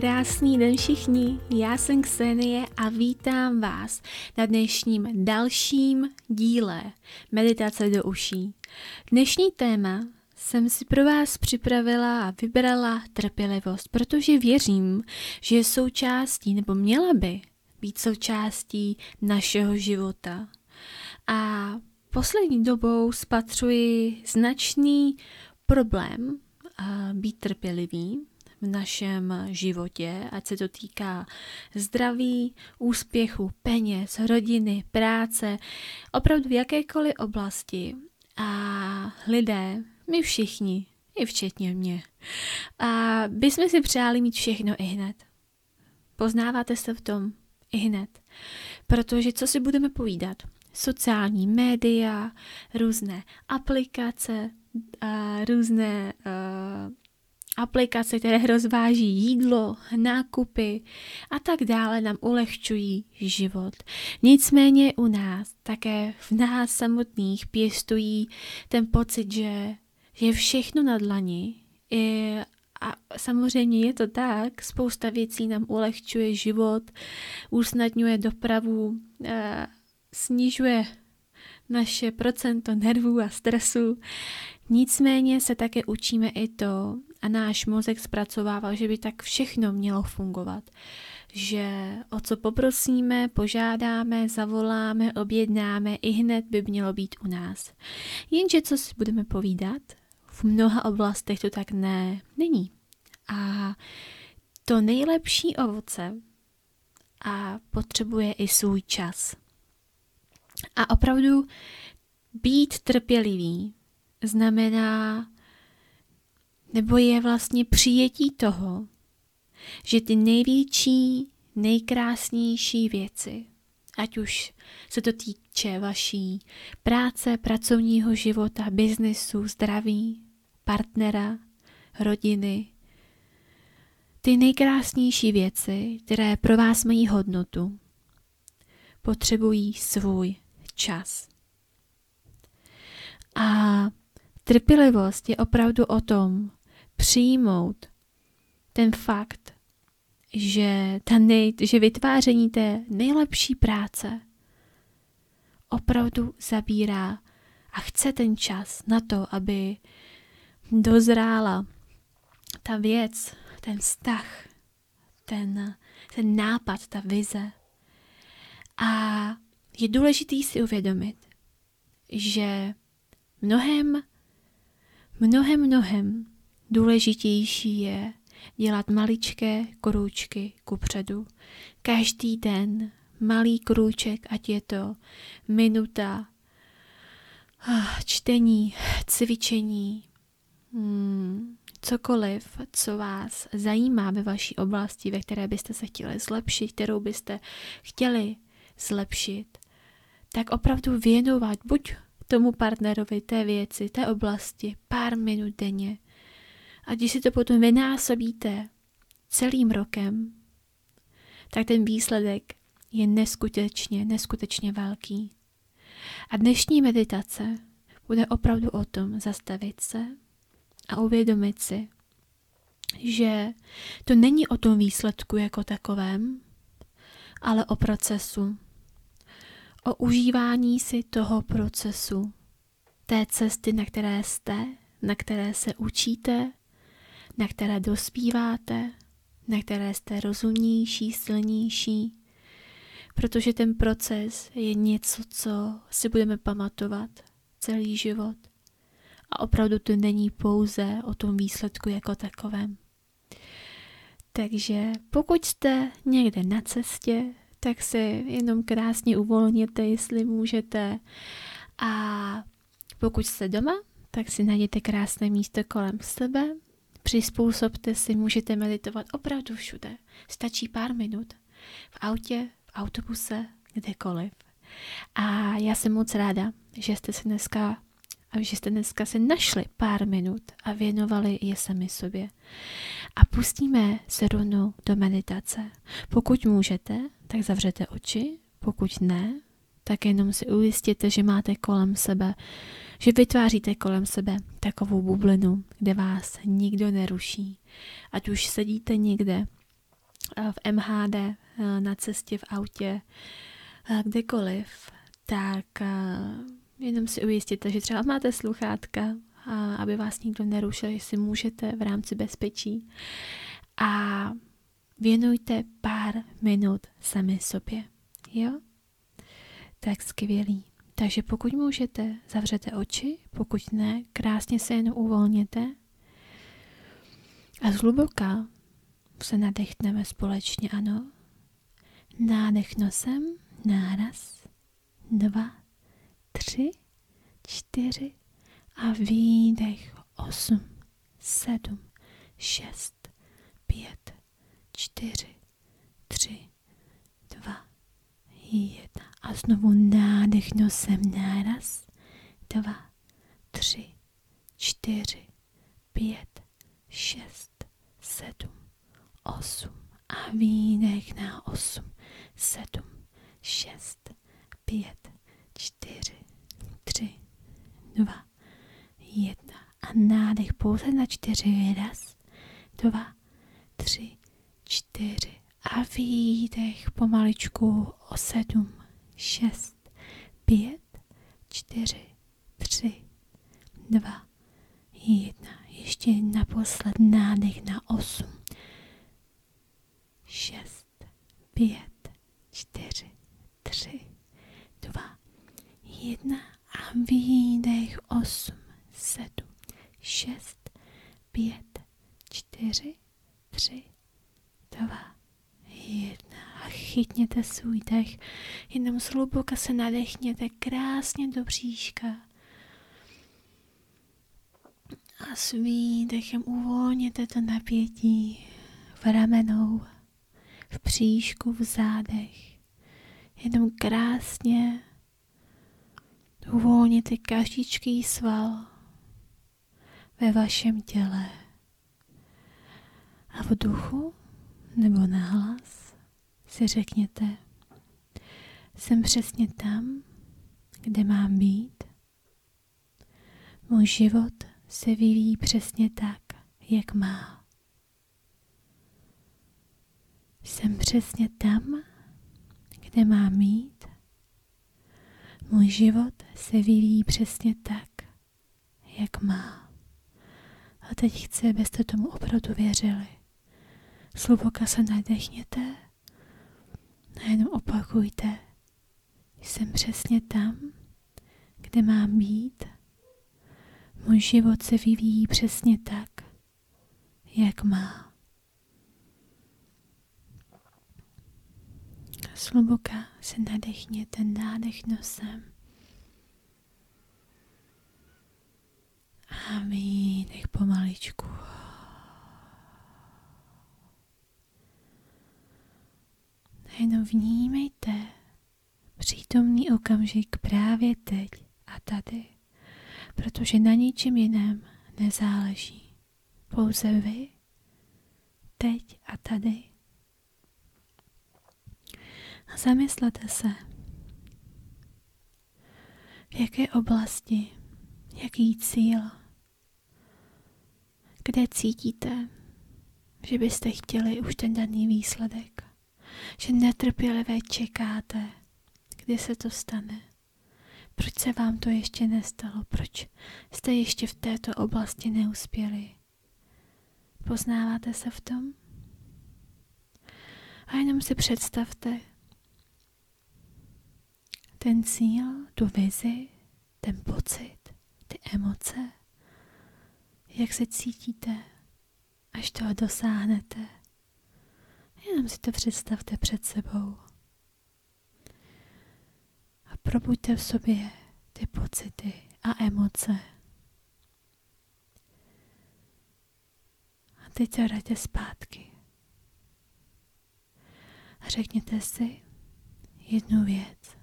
Krásný den všichni, já jsem Ksenie a vítám vás na dnešním dalším díle Meditace do uší. Dnešní téma jsem si pro vás připravila a vybrala trpělivost, protože věřím, že je součástí, nebo měla by být součástí našeho života. A poslední dobou spatřuji značný problém být trpělivý, v našem životě, ať se to týká zdraví, úspěchu, peněz, rodiny, práce, opravdu v jakékoliv oblasti. A lidé, my všichni, i včetně mě, a bychom si přáli mít všechno i hned. Poznáváte se v tom i hned. Protože co si budeme povídat? Sociální média, různé aplikace, různé Aplikace, které rozváží jídlo, nákupy a tak dále nám ulehčují život. Nicméně u nás, také v nás samotných pěstují ten pocit, že je všechno na dlani I, a samozřejmě je to tak, spousta věcí nám ulehčuje život, usnadňuje dopravu, eh, snižuje naše procento nervů a stresu. Nicméně se také učíme i to, a náš mozek zpracovával, že by tak všechno mělo fungovat. Že o co poprosíme, požádáme, zavoláme, objednáme, i hned by mělo být u nás. Jenže co si budeme povídat, v mnoha oblastech to tak ne, není. A to nejlepší ovoce a potřebuje i svůj čas. A opravdu být trpělivý znamená nebo je vlastně přijetí toho, že ty největší, nejkrásnější věci, ať už se to týče vaší práce, pracovního života, biznesu, zdraví, partnera, rodiny, ty nejkrásnější věci, které pro vás mají hodnotu, potřebují svůj čas. A trpělivost je opravdu o tom, přijmout ten fakt, že, ta nej, že vytváření té nejlepší práce opravdu zabírá a chce ten čas na to, aby dozrála ta věc, ten vztah, ten, ten nápad, ta vize. A je důležité si uvědomit, že mnohem, mnohem, mnohem Důležitější je dělat maličké krůčky kupředu. Každý den malý krůček, ať je to minuta, ah, čtení, cvičení, hmm, cokoliv, co vás zajímá ve vaší oblasti, ve které byste se chtěli zlepšit, kterou byste chtěli zlepšit, tak opravdu věnovat buď tomu partnerovi té věci, té oblasti pár minut denně, a když si to potom vynásobíte celým rokem, tak ten výsledek je neskutečně, neskutečně velký. A dnešní meditace bude opravdu o tom zastavit se a uvědomit si, že to není o tom výsledku jako takovém, ale o procesu. O užívání si toho procesu, té cesty, na které jste, na které se učíte, na které dospíváte, na které jste rozumnější, silnější, protože ten proces je něco, co si budeme pamatovat celý život. A opravdu to není pouze o tom výsledku jako takovém. Takže pokud jste někde na cestě, tak se jenom krásně uvolněte, jestli můžete. A pokud jste doma, tak si najděte krásné místo kolem sebe, Přizpůsobte si, můžete meditovat opravdu všude. Stačí pár minut. V autě, v autobuse, kdekoliv. A já jsem moc ráda, že jste se dneska a že jste dneska si našli pár minut a věnovali je sami sobě. A pustíme se rovnou do meditace. Pokud můžete, tak zavřete oči, pokud ne, tak jenom si ujistěte, že máte kolem sebe, že vytváříte kolem sebe takovou bublinu, kde vás nikdo neruší. Ať už sedíte někde eh, v MHD, eh, na cestě v autě, eh, kdekoliv, tak jenom si ujistěte, že třeba máte sluchátka, aby vás nikdo nerušil, že si můžete v rámci bezpečí. A věnujte pár minut sami sobě. Jo? Tak skvělý. Takže pokud můžete, zavřete oči, pokud ne, krásně se jen uvolněte a zhluboka se nadechneme společně, ano. Nádech nosem, náraz, dva, tři, čtyři a výdech osm, sedm, šest, pět, čtyři, tři, jedna. A znovu nádech nosem náraz, dva, tři, čtyři, pět, šest, sedm, osm. A výdech na osm, sedm, šest, pět, čtyři, tři, dva, jedna. A nádech pouze na čtyři. Raz, dva, tři, čtyři. A výdech pomaličku o sedm, šest, pět, čtyři, tři, dva, jedna. Ještě naposled nádech na osm, šest, pět, čtyři, tři, dva, jedna a výdech osm, sedm, šest, pět, čtyři, tři, dva, jedna. A chytněte svůj dech, jenom zhluboka se nadechněte krásně do bříška. A s výdechem uvolněte to napětí v ramenou, v příšku, v zádech. Jenom krásně uvolněte každý sval ve vašem těle. A v duchu nebo nahlas si řekněte, jsem přesně tam, kde mám být. Můj život se vyvíjí přesně tak, jak má. Jsem přesně tam, kde mám mít. Můj život se vyvíjí přesně tak, jak má. A teď chci, abyste tomu opravdu věřili. Sluboka se nadechněte a jenom opakujte. Jsem přesně tam, kde mám být. Můj život se vyvíjí přesně tak, jak má. Sluboka se nadechněte nádech nosem. A výdech pomaličku. jenom vnímejte přítomný okamžik právě teď a tady, protože na ničem jiném nezáleží. Pouze vy, teď a tady. A zamyslete se, v jaké oblasti, jaký cíl, kde cítíte, že byste chtěli už ten daný výsledek že netrpělivě čekáte, kdy se to stane. Proč se vám to ještě nestalo? Proč jste ještě v této oblasti neuspěli? Poznáváte se v tom? A jenom si představte ten cíl, tu vizi, ten pocit, ty emoce, jak se cítíte, až toho dosáhnete. Jenom si to představte před sebou. Probuďte v sobě ty pocity a emoce. A teď se vrátě zpátky. A řekněte si jednu věc,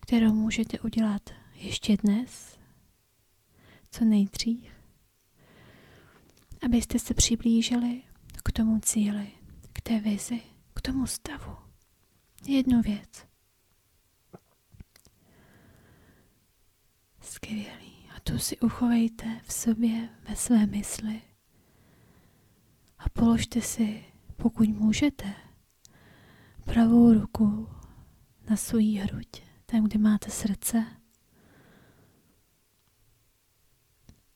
kterou můžete udělat ještě dnes, co nejdřív, abyste se přiblížili k tomu cíli, k té vizi, k tomu stavu. Jednu věc. Skvělý. A tu si uchovejte v sobě, ve své mysli. A položte si, pokud můžete, pravou ruku na svou hruď, tam, kde máte srdce.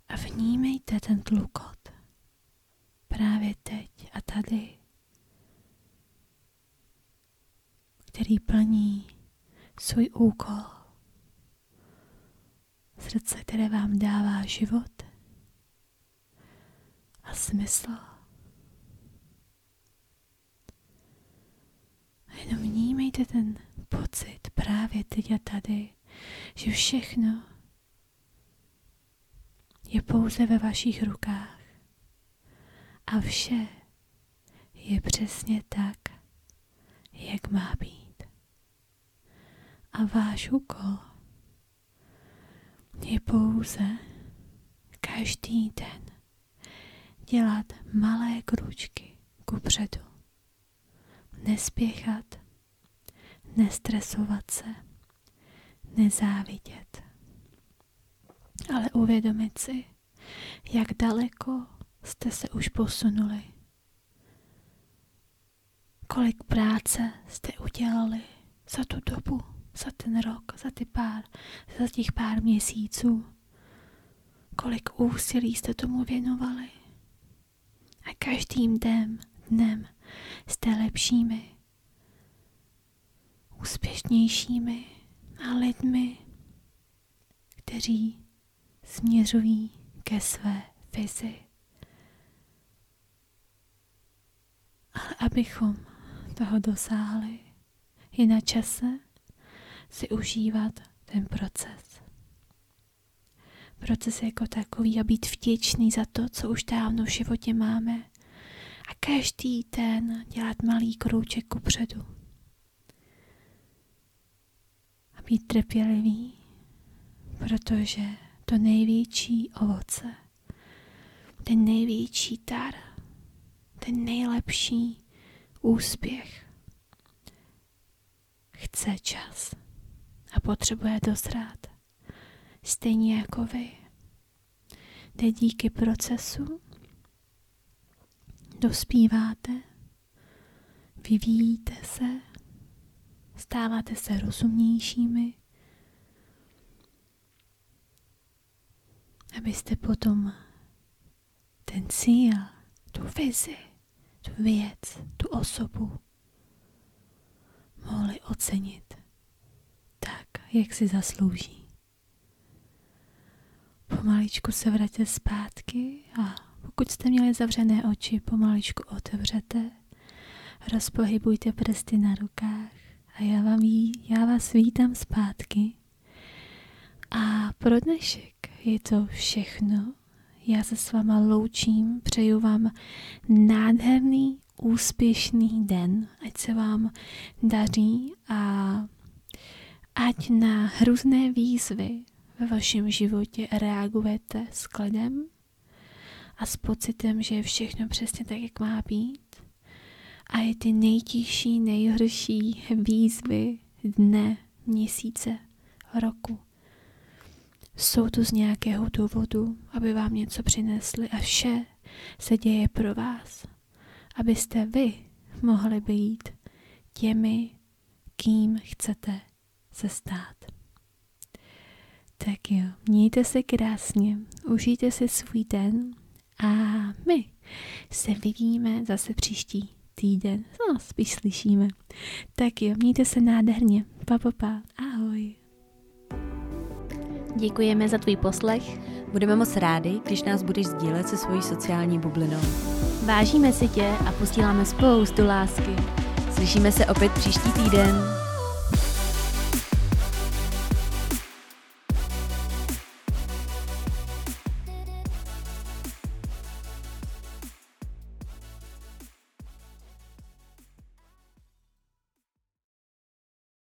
A vnímejte ten tlukot právě teď a tady, který plní svůj úkol. Srdce, které vám dává život a smysl. A jenom vnímejte ten pocit právě teď a tady, že všechno je pouze ve vašich rukách. A vše je přesně tak, jak má být. A váš úkol je pouze každý den dělat malé kručky ku předu. Nespěchat, nestresovat se, nezávidět, ale uvědomit si, jak daleko jste se už posunuli. Kolik práce jste udělali za tu dobu, za ten rok, za ty pár, za těch pár měsíců. Kolik úsilí jste tomu věnovali. A každým dnem, dnem jste lepšími, úspěšnějšími a lidmi, kteří směřují ke své vizi. Ale abychom toho dosáhli, je na čase si užívat ten proces. Proces jako takový a být vděčný za to, co už dávno v životě máme. A každý den dělat malý krouček ku předu. A být trpělivý, protože to největší ovoce, ten největší dar, ten nejlepší úspěch chce čas a potřebuje dozrát. Stejně jako vy. Jde díky procesu dospíváte, vyvíjíte se, stáváte se rozumnějšími, abyste potom ten cíl, tu vizi, tu věc, tu osobu mohli ocenit jak si zaslouží. Pomaličku se vraťte zpátky a pokud jste měli zavřené oči, pomaličku otevřete, rozpohybujte prsty na rukách a já, vám jí, já vás vítám zpátky. A pro dnešek je to všechno. Já se s váma loučím, přeju vám nádherný, úspěšný den, ať se vám daří a ať na různé výzvy ve vašem životě reagujete s kladem a s pocitem, že je všechno přesně tak, jak má být. A je ty nejtěžší, nejhorší výzvy dne, měsíce, roku jsou tu z nějakého důvodu, aby vám něco přinesli a vše se děje pro vás, abyste vy mohli být těmi, kým chcete se stát. Tak jo, mějte se krásně, užijte si svůj den a my se vidíme zase příští týden. No, spíš slyšíme. Tak jo, mějte se nádherně. Pa, pa, pa. Ahoj. Děkujeme za tvůj poslech. Budeme moc rádi, když nás budeš sdílet se svojí sociální bublinou. Vážíme si tě a posíláme spoustu lásky. Slyšíme se opět příští týden.